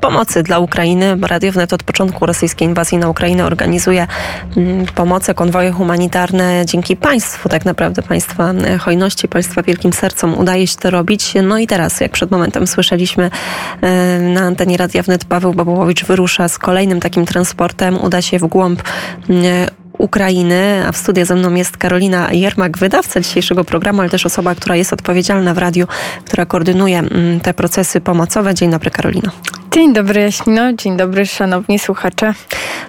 pomocy dla Ukrainy. Radio Wnet od początku rosyjskiej inwazji na Ukrainę organizuje mm, pomoce, konwoje humanitarne dzięki państwu, tak naprawdę państwa e, hojności, państwa wielkim sercom udaje się to robić. No i teraz, jak przed momentem słyszeliśmy e, na antenie Radia Wnet, Paweł Babułowicz wyrusza z kolejnym takim transportem, uda się w głąb mm, Ukrainy, a w studiu ze mną jest Karolina Jermak, wydawca dzisiejszego programu, ale też osoba, która jest odpowiedzialna w radiu, która koordynuje te procesy pomocowe. Dzień dobry Karolino. Dzień dobry Jaśmino, dzień dobry szanowni słuchacze.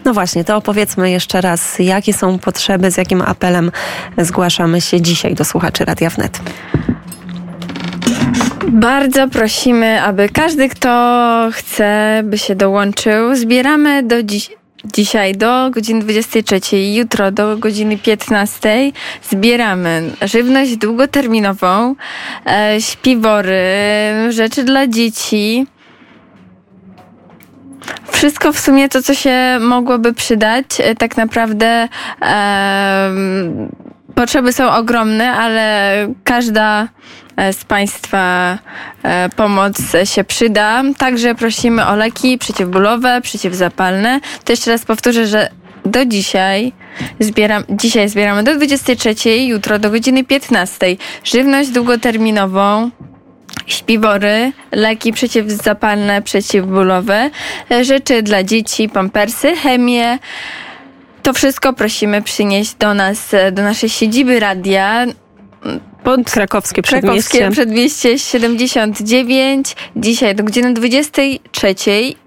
No właśnie, to opowiedzmy jeszcze raz, jakie są potrzeby, z jakim apelem zgłaszamy się dzisiaj do słuchaczy Radia Wnet. Bardzo prosimy, aby każdy, kto chce, by się dołączył. Zbieramy do dziś dzisiaj do godziny 23, jutro do godziny 15 zbieramy żywność długoterminową, e, śpiwory, rzeczy dla dzieci. Wszystko w sumie to, co się mogłoby przydać, e, tak naprawdę potrzeby są ogromne, ale każda E, z Państwa e, pomoc się przyda. Także prosimy o leki przeciwbólowe, przeciwzapalne. To jeszcze raz powtórzę, że do dzisiaj zbieram, dzisiaj zbieramy do 23, jutro do godziny 15. Żywność długoterminową, śpiwory, leki przeciwzapalne, przeciwbólowe, e, rzeczy dla dzieci, pampersy, chemię. To wszystko prosimy przynieść do nas, do naszej siedziby radia pod Krakowskie Przedmieście. Krakowskie Przedmieście 79, dzisiaj do godziny 23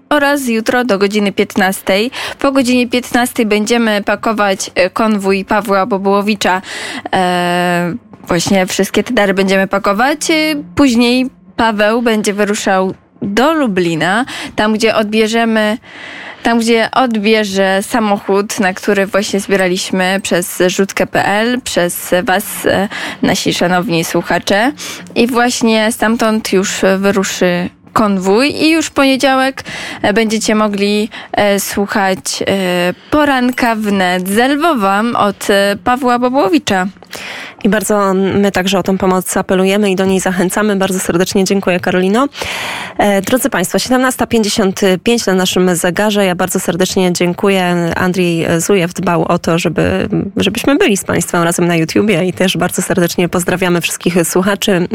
oraz jutro do godziny 15. Po godzinie 15 będziemy pakować e, konwój Pawła Bobułowicza. E, właśnie wszystkie te dary będziemy pakować. E, później Paweł będzie wyruszał do Lublina, tam gdzie odbierzemy tam, gdzie odbierze samochód, na który właśnie zbieraliśmy przez rzutkę.pl, przez Was, e, nasi szanowni słuchacze. I właśnie stamtąd już wyruszy konwój i już w poniedziałek e, będziecie mogli e, słuchać poranka wnet z Lwowa od Pawła Bobłowicza. I bardzo my także o tę pomoc apelujemy i do niej zachęcamy. Bardzo serdecznie dziękuję Karolino. E, drodzy Państwo, 17.55 na naszym zegarze. Ja bardzo serdecznie dziękuję. Andrzej Zujew dbał o to, żeby, żebyśmy byli z Państwem razem na YouTubie i też bardzo serdecznie pozdrawiamy wszystkich słuchaczy.